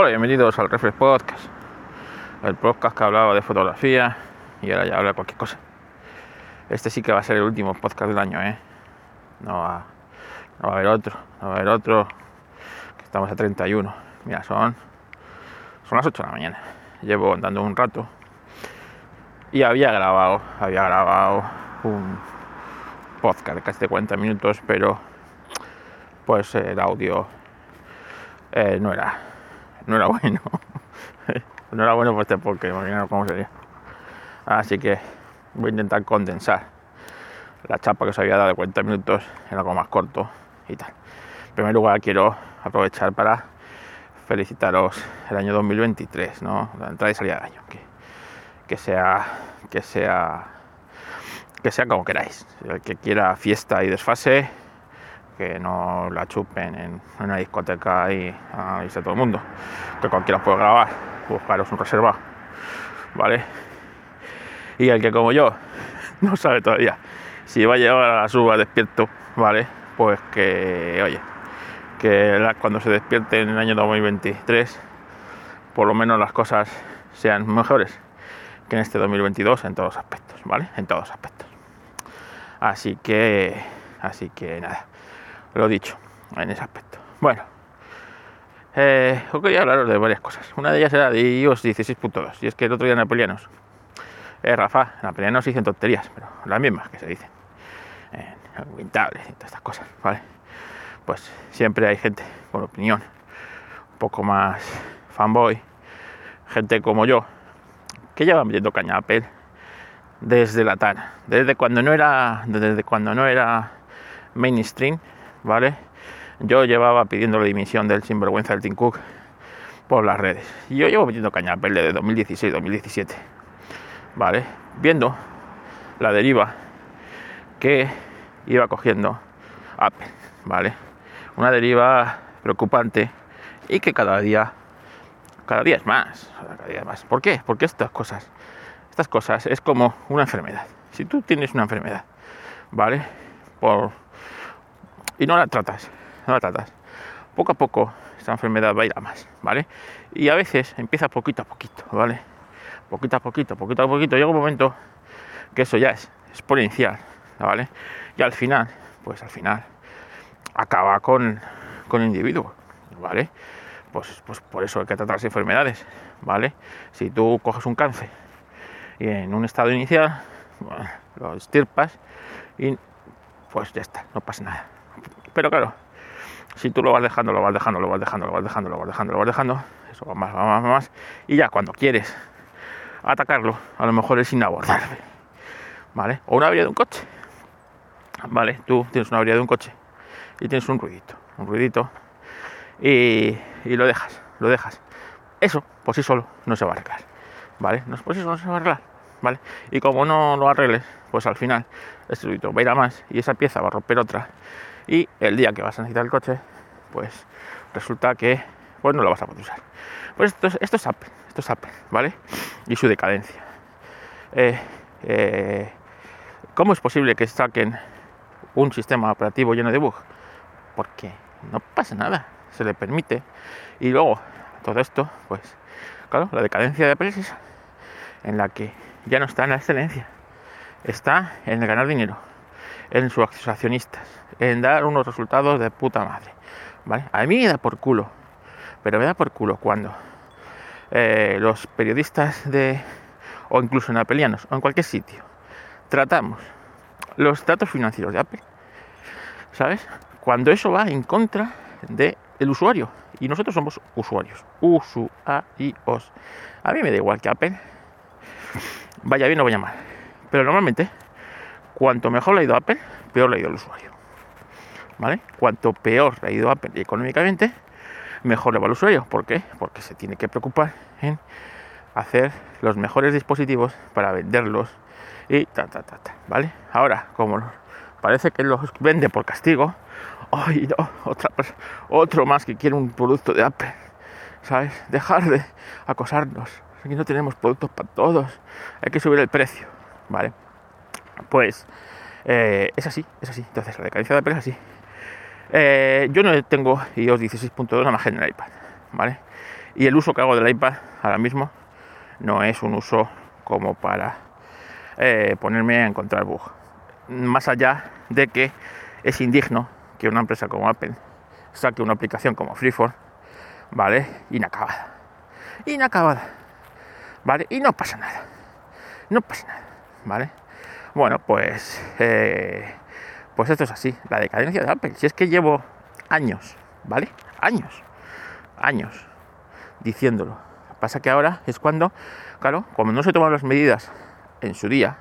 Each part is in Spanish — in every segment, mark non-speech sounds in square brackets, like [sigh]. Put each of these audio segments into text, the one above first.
Hola, bienvenidos al Reflex Podcast, el podcast que hablaba de fotografía y ahora ya habla cualquier cosa. Este sí que va a ser el último podcast del año, ¿eh? No va, no va a haber otro, no va a haber otro, estamos a 31. Mira, son, son las 8 de la mañana. Llevo andando un rato y había grabado, había grabado un podcast de casi 40 minutos, pero pues el audio eh, no era no era bueno no [laughs] era bueno pues este porque imaginaros cómo sería. Así que voy a intentar condensar la chapa que os había dado de 40 minutos en algo más corto y tal. En primer lugar quiero aprovechar para felicitaros el año 2023 no la entrada y salida del año que, que sea que sea que sea como queráis. El que quiera fiesta y desfase que no la chupen en una discoteca y a irse todo el mundo, que cualquiera puede grabar, buscaros un reservado, ¿vale? Y el que como yo [laughs] no sabe todavía si va a llevar a la suba despierto, ¿vale? Pues que, oye, que cuando se despierte en el año 2023, por lo menos las cosas sean mejores que en este 2022 en todos aspectos, ¿vale? En todos aspectos. Así que, así que nada lo dicho en ese aspecto. Bueno, eh, os quería hablaros de varias cosas. Una de ellas era de iOS 16.2, y es que el otro día Napoleanos, eh, Rafa, Napoleanos dicen tonterías, pero las mismas que se dicen, eh, y todas estas cosas, ¿vale? Pues siempre hay gente con opinión, un poco más fanboy, gente como yo, que lleva metiendo caña a Apple desde la TAN, desde cuando no era, desde cuando no era mainstream, ¿vale? Yo llevaba pidiendo la dimisión del sinvergüenza del Tim Cook por las redes. Y yo llevo metiendo caña de 2016-2017, ¿vale? Viendo la deriva que iba cogiendo Apple, ¿vale? Una deriva preocupante y que cada día, cada día es más, cada día es más. ¿Por qué? Porque estas cosas, estas cosas es como una enfermedad. Si tú tienes una enfermedad, ¿vale? Por y no la tratas, no la tratas. Poco a poco esta enfermedad va a ir a más, ¿vale? Y a veces empieza poquito a poquito, ¿vale? Poquito a poquito, poquito a poquito. Llega un momento que eso ya es exponencial, ¿vale? Y al final, pues al final, acaba con, con el individuo, ¿vale? Pues, pues por eso hay que tratar las enfermedades, ¿vale? Si tú coges un cáncer y en un estado inicial, lo estirpas y pues ya está, no pasa nada. Pero claro, si tú lo vas dejando, lo vas dejando, lo vas dejando, lo vas dejando, lo vas dejando, lo vas dejando, eso va más, va más, va más, y ya cuando quieres atacarlo, a lo mejor es inabordable, ¿vale? O una avería de un coche, ¿vale? Tú tienes una avería de un coche y tienes un ruidito, un ruidito, y, y lo dejas, lo dejas. Eso por sí solo no se va a arreglar, ¿vale? No, por sí solo no se va a arreglar, ¿vale? Y como no lo arregles, pues al final este ruidito va a ir a más y esa pieza va a romper otra y el día que vas a necesitar el coche, pues resulta que pues no lo vas a poder usar. Pues esto es, esto es Apple, esto es Apple, ¿vale? Y su decadencia. Eh, eh, ¿Cómo es posible que saquen un sistema operativo lleno de bugs? Porque no pasa nada, se le permite. Y luego, todo esto, pues, claro, la decadencia de Apple es en la que ya no está en la excelencia, está en el ganar dinero en sus accionistas, en dar unos resultados de puta madre. ¿vale? A mí me da por culo, pero me da por culo cuando eh, los periodistas de, o incluso en apelianos, o en cualquier sitio, tratamos los datos financieros de Apple, ¿sabes? Cuando eso va en contra del el usuario. Y nosotros somos usuarios, usuarios. A mí me da igual que Apple vaya bien o vaya mal. Pero normalmente cuanto mejor le ha ido Apple, peor le ha ido el usuario. ¿Vale? Cuanto peor le ha ido Apple económicamente, mejor le va al usuario. ¿Por qué? Porque se tiene que preocupar en hacer los mejores dispositivos para venderlos y ta, ta, ta, ta. ¿Vale? Ahora, como parece que los vende por castigo, ¡ay no! Otra, otro más que quiere un producto de Apple. ¿Sabes? Dejar de acosarnos. Aquí no tenemos productos para todos. Hay que subir el precio. ¿Vale? Pues eh, es así, es así. Entonces la decadencia de Apple es así. Eh, yo no tengo iOS 16.2 nada más en el iPad, ¿vale? Y el uso que hago del iPad ahora mismo no es un uso como para eh, ponerme a encontrar bug. Más allá de que es indigno que una empresa como Apple saque una aplicación como Freeform, ¿vale? Inacabada. Inacabada. ¿Vale? Y no pasa nada. No pasa nada. ¿Vale? Bueno, pues, eh, pues esto es así, la decadencia de Apple. Si es que llevo años, ¿vale? Años, años diciéndolo. Pasa que ahora es cuando, claro, cuando no se toman las medidas en su día,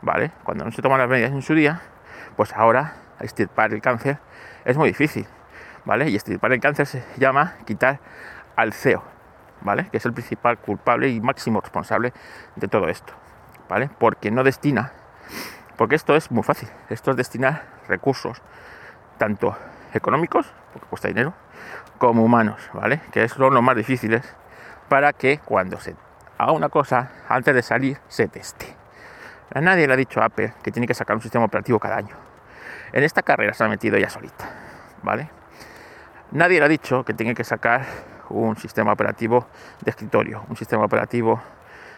¿vale? Cuando no se toman las medidas en su día, pues ahora extirpar el cáncer es muy difícil, ¿vale? Y extirpar el cáncer se llama quitar al CEO, ¿vale? Que es el principal culpable y máximo responsable de todo esto, ¿vale? Porque no destina porque esto es muy fácil. Esto es destinar recursos, tanto económicos, porque cuesta dinero, como humanos, ¿vale? Que es lo más difíciles para que cuando se haga una cosa, antes de salir, se teste. A nadie le ha dicho a Apple que tiene que sacar un sistema operativo cada año. En esta carrera se ha metido ella solita, ¿vale? Nadie le ha dicho que tiene que sacar un sistema operativo de escritorio, un sistema operativo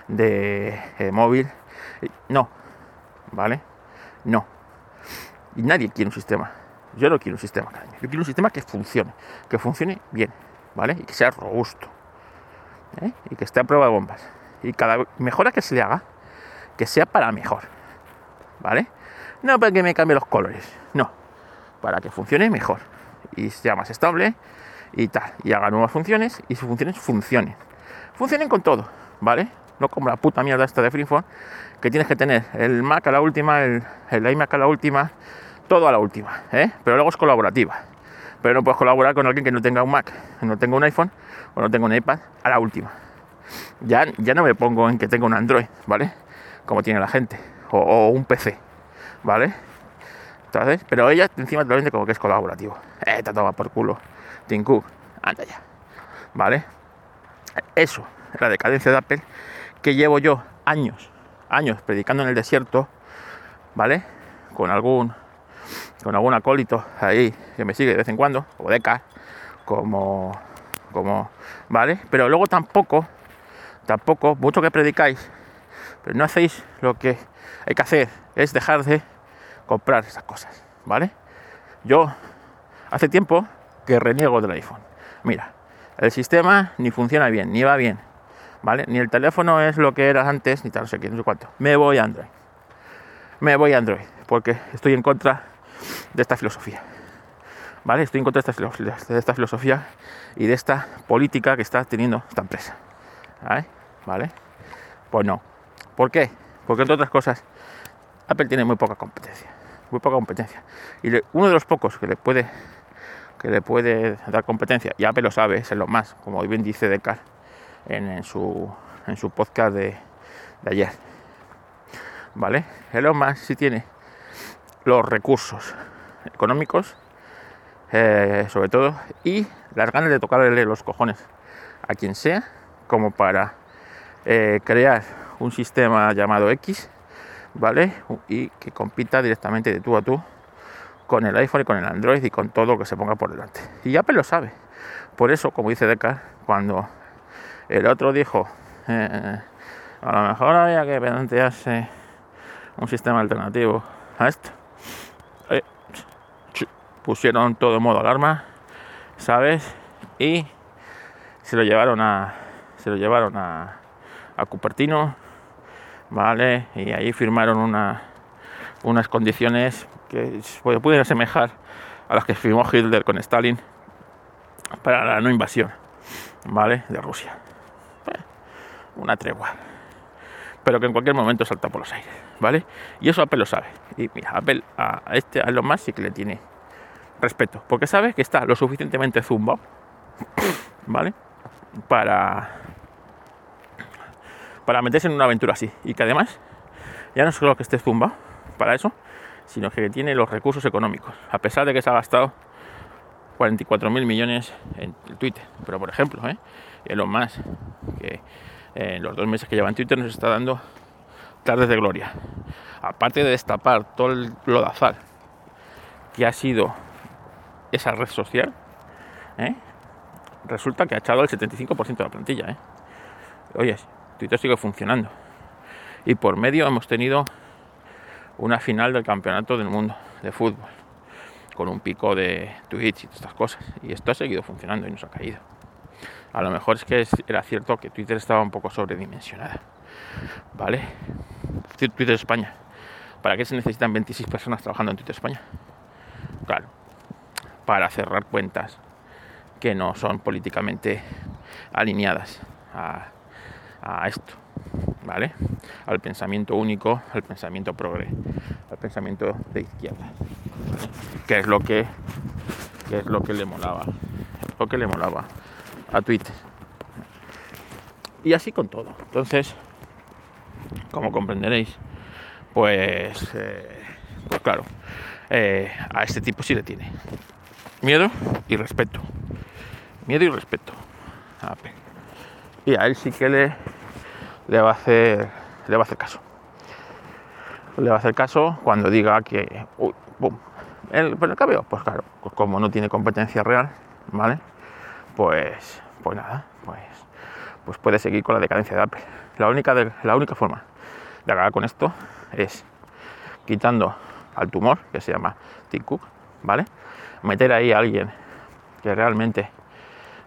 de eh, móvil. No, ¿vale? No. Y nadie quiere un sistema. Yo no quiero un sistema Yo quiero un sistema que funcione, que funcione bien, ¿vale? Y que sea robusto. ¿eh? Y que esté a prueba de bombas. Y cada mejora que se le haga, que sea para mejor. ¿Vale? No para que me cambie los colores. No. Para que funcione mejor. Y sea más estable y tal. Y haga nuevas funciones y sus funciones funcionen. Funcionen con todo, ¿vale? No como la puta mierda esta de Freeform que tienes que tener el Mac a la última, el, iMac a la última, todo a la última, ¿eh? pero luego es colaborativa. Pero no puedes colaborar con alguien que no tenga un Mac, no tenga un iPhone o no tenga un iPad a la última. Ya, ya no me pongo en que tenga un Android, ¿vale? Como tiene la gente, o, un PC, ¿vale? Entonces, pero ella encima te lo vende como que es colaborativo. Eh, toma por culo. Tim Cook, anda ya. ¿Vale? Eso, la decadencia de Apple que llevo yo años años predicando en el desierto, ¿vale? Con algún con algún acólito ahí que me sigue de vez en cuando, como Deca, como como ¿vale? Pero luego tampoco tampoco mucho que predicáis, pero no hacéis lo que hay que hacer, es dejar de comprar esas cosas, ¿vale? Yo hace tiempo que reniego del iPhone. Mira, el sistema ni funciona bien, ni va bien, Ni el teléfono es lo que era antes, ni tal, no sé qué, no sé cuánto. Me voy a Android. Me voy a Android, porque estoy en contra de esta filosofía. ¿Vale? Estoy en contra de esta, de esta filosofía y de esta política que está teniendo esta empresa. ¿Vale? Pues no. ¿Por qué? Porque entre otras cosas, Apple tiene muy poca competencia. Muy poca competencia. Y uno de los pocos que le puede que le puede dar competencia, y Apple lo sabe, es lo más, como bien dice Descartes, en, su, en su podcast de, ayer. ¿Vale? Elon Musk sí tiene los recursos económicos, eh, sobre todo, y las ganas de tocarle los cojones a quien sea, como para eh, crear un sistema llamado X, ¿vale? Y que compita directamente de tú a tú con el iPhone y con el Android y con todo lo que se ponga por delante. Y Apple lo sabe. Por eso, como dice Deca, cuando el otro dijo, eh, a lo mejor había que plantearse un sistema alternativo a esto. Eh, pusieron todo en modo alarma, ¿sabes? Y se lo llevaron a se lo llevaron a, Cupertino, ¿vale? Y ahí firmaron una, unas condiciones que pueden asemejar a las que firmó Hitler con Stalin para la no invasión, ¿vale? De Rusia una tregua. Pero que en cualquier momento salta por los aires, ¿vale? Y eso Apple lo sabe. Y mira, Apple a este, a lo más sí que le tiene respeto. Porque sabe que está lo suficientemente zumbado, ¿vale? Para, para meterse en una aventura así. Y que además, ya no solo que esté zumbado para eso, sino que tiene los recursos económicos. A pesar de que se ha gastado 44 mil millones en Twitter. Pero por ejemplo, ¿eh? lo más que en los dos meses que lleva en Twitter nos está dando tardes de gloria. Aparte de destapar todo el lodazal que ha sido esa red social, ¿eh? resulta que ha echado el 75% de la plantilla. ¿eh? Oye, Twitter sigue funcionando. Y por medio hemos tenido una final del campeonato del mundo de fútbol, con un pico de tweets y todas estas cosas. Y esto ha seguido funcionando y nos ha caído. A lo mejor es que era cierto que Twitter estaba un poco sobredimensionada. ¿Vale? Twitter España. ¿Para qué se necesitan 26 personas trabajando en Twitter España? Claro, para cerrar cuentas que no son políticamente alineadas a, esto, ¿vale? Al pensamiento único, al pensamiento progre, al pensamiento de izquierda, que es lo que, es lo que le molaba, lo que le molaba a Twitter. Y así con todo. Entonces, como comprenderéis, pues, eh, pues claro, eh, a este tipo sí le tiene miedo y respeto. Miedo y respeto. Y a él sí que le, le va a hacer le va a hacer caso. Le va a hacer caso cuando diga que uy. El, el cabello, pues claro, pues como no tiene competencia real, ¿vale? Pues, pues nada, pues, pues puede seguir con la decadencia de Apple. La única, la única forma de acabar con esto es quitando al tumor, que se llama Tim Cook, ¿vale? Meter ahí a alguien que realmente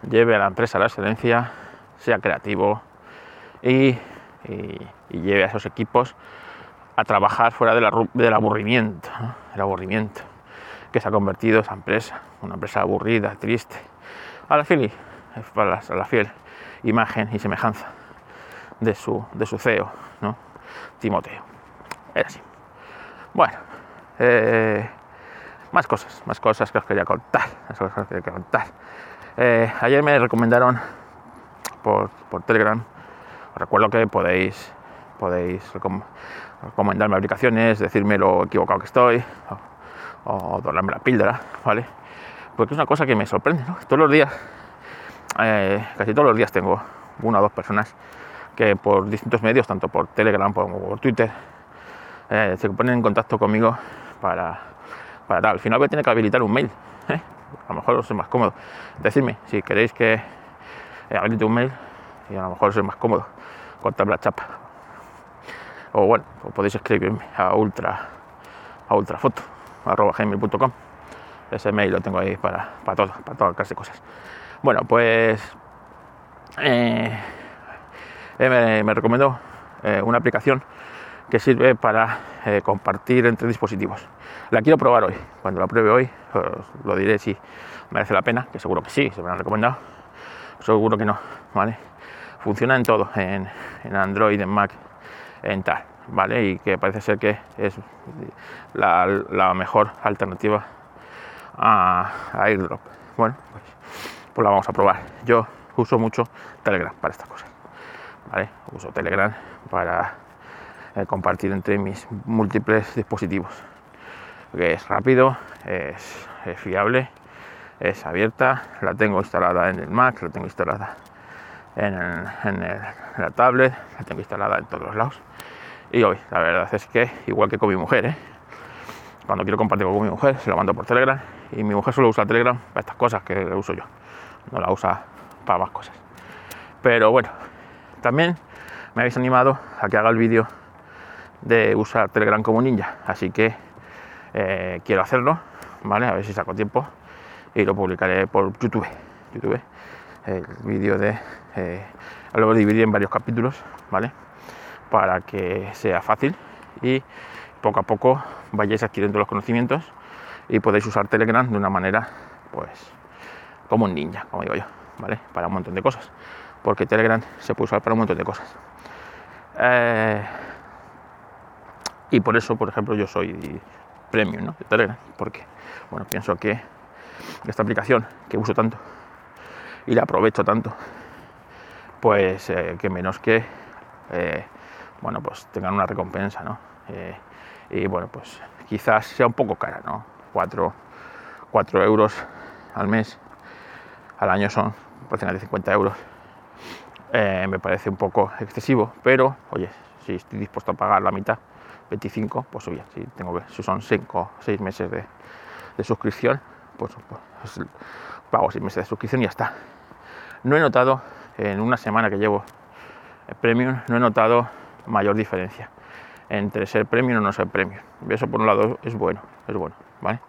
lleve a la empresa a la excelencia, sea creativo y, lleve a esos equipos a trabajar fuera del aburrimiento, el aburrimiento que se ha convertido esa empresa, una empresa aburrida, triste, a la fiel, a la fiel imagen y semejanza de su, de su CEO, ¿no? Timoteo. Era así. Bueno, eh, más cosas, más cosas que os quería contar. cosas que contar. Eh, ayer me recomendaron por, Telegram. Os recuerdo que podéis, podéis recomendarme aplicaciones, decirme lo equivocado que estoy, o, o la píldora, ¿vale? Porque es una cosa que me sorprende, Todos los días, eh, casi todos los días tengo una o dos personas que por distintos medios, tanto por Telegram como por Twitter, eh, se ponen en contacto conmigo para, para tal. Al final voy a tener que habilitar un mail. ¿eh? A lo mejor os es más cómodo. Decidme si queréis que habilite un mail y a lo mejor os es más cómodo cortar la chapa. O bueno, podéis escribirme a ultra a ultrafoto. Ese mail lo tengo ahí para, para todo, para toda clase de cosas. Bueno, pues eh, me, me recomendó una aplicación que sirve para eh, compartir entre dispositivos. La quiero probar hoy. Cuando la pruebe hoy, os lo diré si merece la pena, que seguro que sí, se me han recomendado. Seguro que no, ¿vale? Funciona en todo, en, Android, en Mac, en tal, ¿vale? Y que parece ser que es la, mejor alternativa a, AirDrop. Bueno, pues, la vamos a probar. Yo uso mucho Telegram para estas cosas, ¿vale? Uso Telegram para eh, compartir entre mis múltiples dispositivos. Que es rápido, es, fiable, es abierta, la tengo instalada en el Mac, la tengo instalada en, la tablet, la tengo instalada en todos los lados. Y hoy, la verdad es que, igual que con mi mujer, ¿eh? Cuando quiero compartir con mi mujer, se lo mando por Telegram. Y mi mujer solo usa Telegram para estas cosas que uso yo. No la usa para más cosas. Pero bueno, también me habéis animado a que haga el vídeo de usar Telegram como ninja, así que eh, quiero hacerlo, ¿vale? A ver si saco tiempo y lo publicaré por YouTube. YouTube, el vídeo de eh, lo dividir en varios capítulos, ¿vale? Para que sea fácil y poco a poco vayáis adquiriendo los conocimientos y podéis usar Telegram de una manera, pues, como un ninja, como digo yo, ¿vale? Para un montón de cosas, porque Telegram se puede usar para un montón de cosas. Eh, y por eso, por ejemplo, yo soy premium ¿no? de Telegram, porque bueno, pienso que esta aplicación que uso tanto y la aprovecho tanto, pues eh, que menos que eh, bueno, pues tengan una recompensa, ¿no? Eh, y bueno, pues quizás sea un poco cara, ¿no? 4, euros al mes, al año son aproximadamente 50 euros. me parece un poco excesivo, pero oye, si estoy dispuesto a pagar la mitad, 25, pues bien, si, tengo que, si son 5 o 6 meses de, suscripción, pues, pues, pago 6 meses de suscripción y ya está. no he notado, en una semana que llevo premium, no he notado mayor diferencia entre ser premium o no ser premium. Eso por un lado es bueno, es bueno, ¿vale?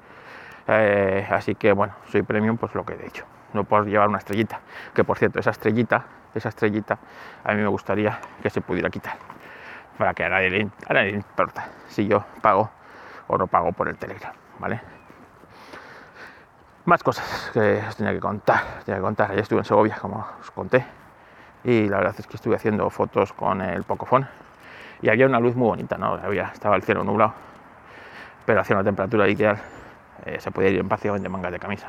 Eh, así que bueno, soy premium, pues lo que he dicho. No puedo llevar una estrellita, que por cierto, esa estrellita, esa estrellita, a mí me gustaría que se pudiera quitar, para que a nadie le, importa si yo pago o no pago por el Telegram, ¿vale? Más cosas que os tenía que contar, tenía que contar. Ayer estuve en Segovia, como os conté, y la verdad es que estuve haciendo fotos con el Pocophone y había una luz muy bonita, ¿no? Había, estaba el cielo nublado, pero hacía una temperatura ideal, eh, se podía ir en básicamente mangas de camisa,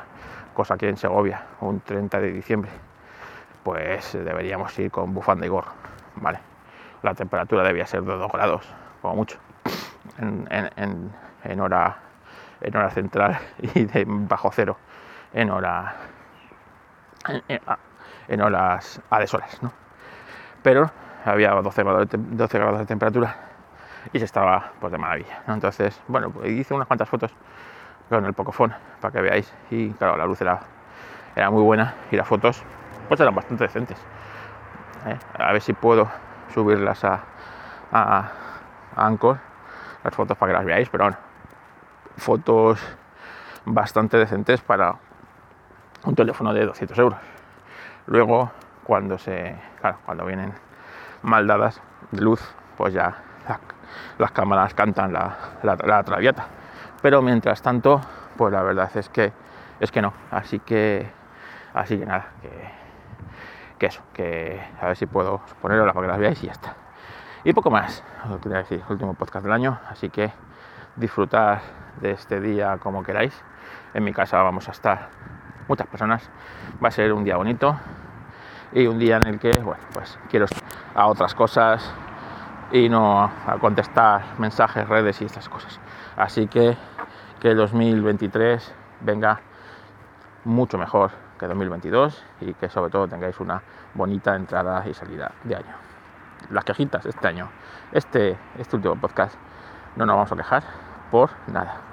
cosa que en Segovia, un 30 de diciembre, pues deberíamos ir con bufanda y gorro, ¿vale? La temperatura debía ser de 2 grados, como mucho, en hora en hora central [laughs] y de bajo cero en hora en, horas a ¿no? Pero había 12 grados, de, 12 grados de temperatura y se estaba pues de maravilla. Entonces, bueno, pues hice unas cuantas fotos con el Pocophone para que veáis y claro, la luz era, era muy buena y las fotos pues eran bastante decentes. ¿eh? A ver si puedo subirlas a, a, a Anchor, las fotos para que las veáis, pero fotos bastante decentes para un teléfono de 200 euros. Luego, cuando se, cuando vienen mal dadas de luz, pues ya las cámaras cantan la, la, traviata. Pero mientras tanto, pues la verdad es que es que no. Así que, así que nada, que, eso, que a ver si puedo ponerlo para que las veáis y ya está. Y poco más, quería decir, último podcast del año, así que disfrutar de este día como queráis. En mi casa vamos a estar muchas personas. Va a ser un día bonito y un día en el que, bueno, pues quiero a otras cosas y no a contestar mensajes, redes y estas cosas. Así que que el 2023 venga mucho mejor que 2022 y que sobre todo tengáis una bonita entrada y salida de año. Las quejitas este año, este, este último podcast, no nos vamos a quejar por nada.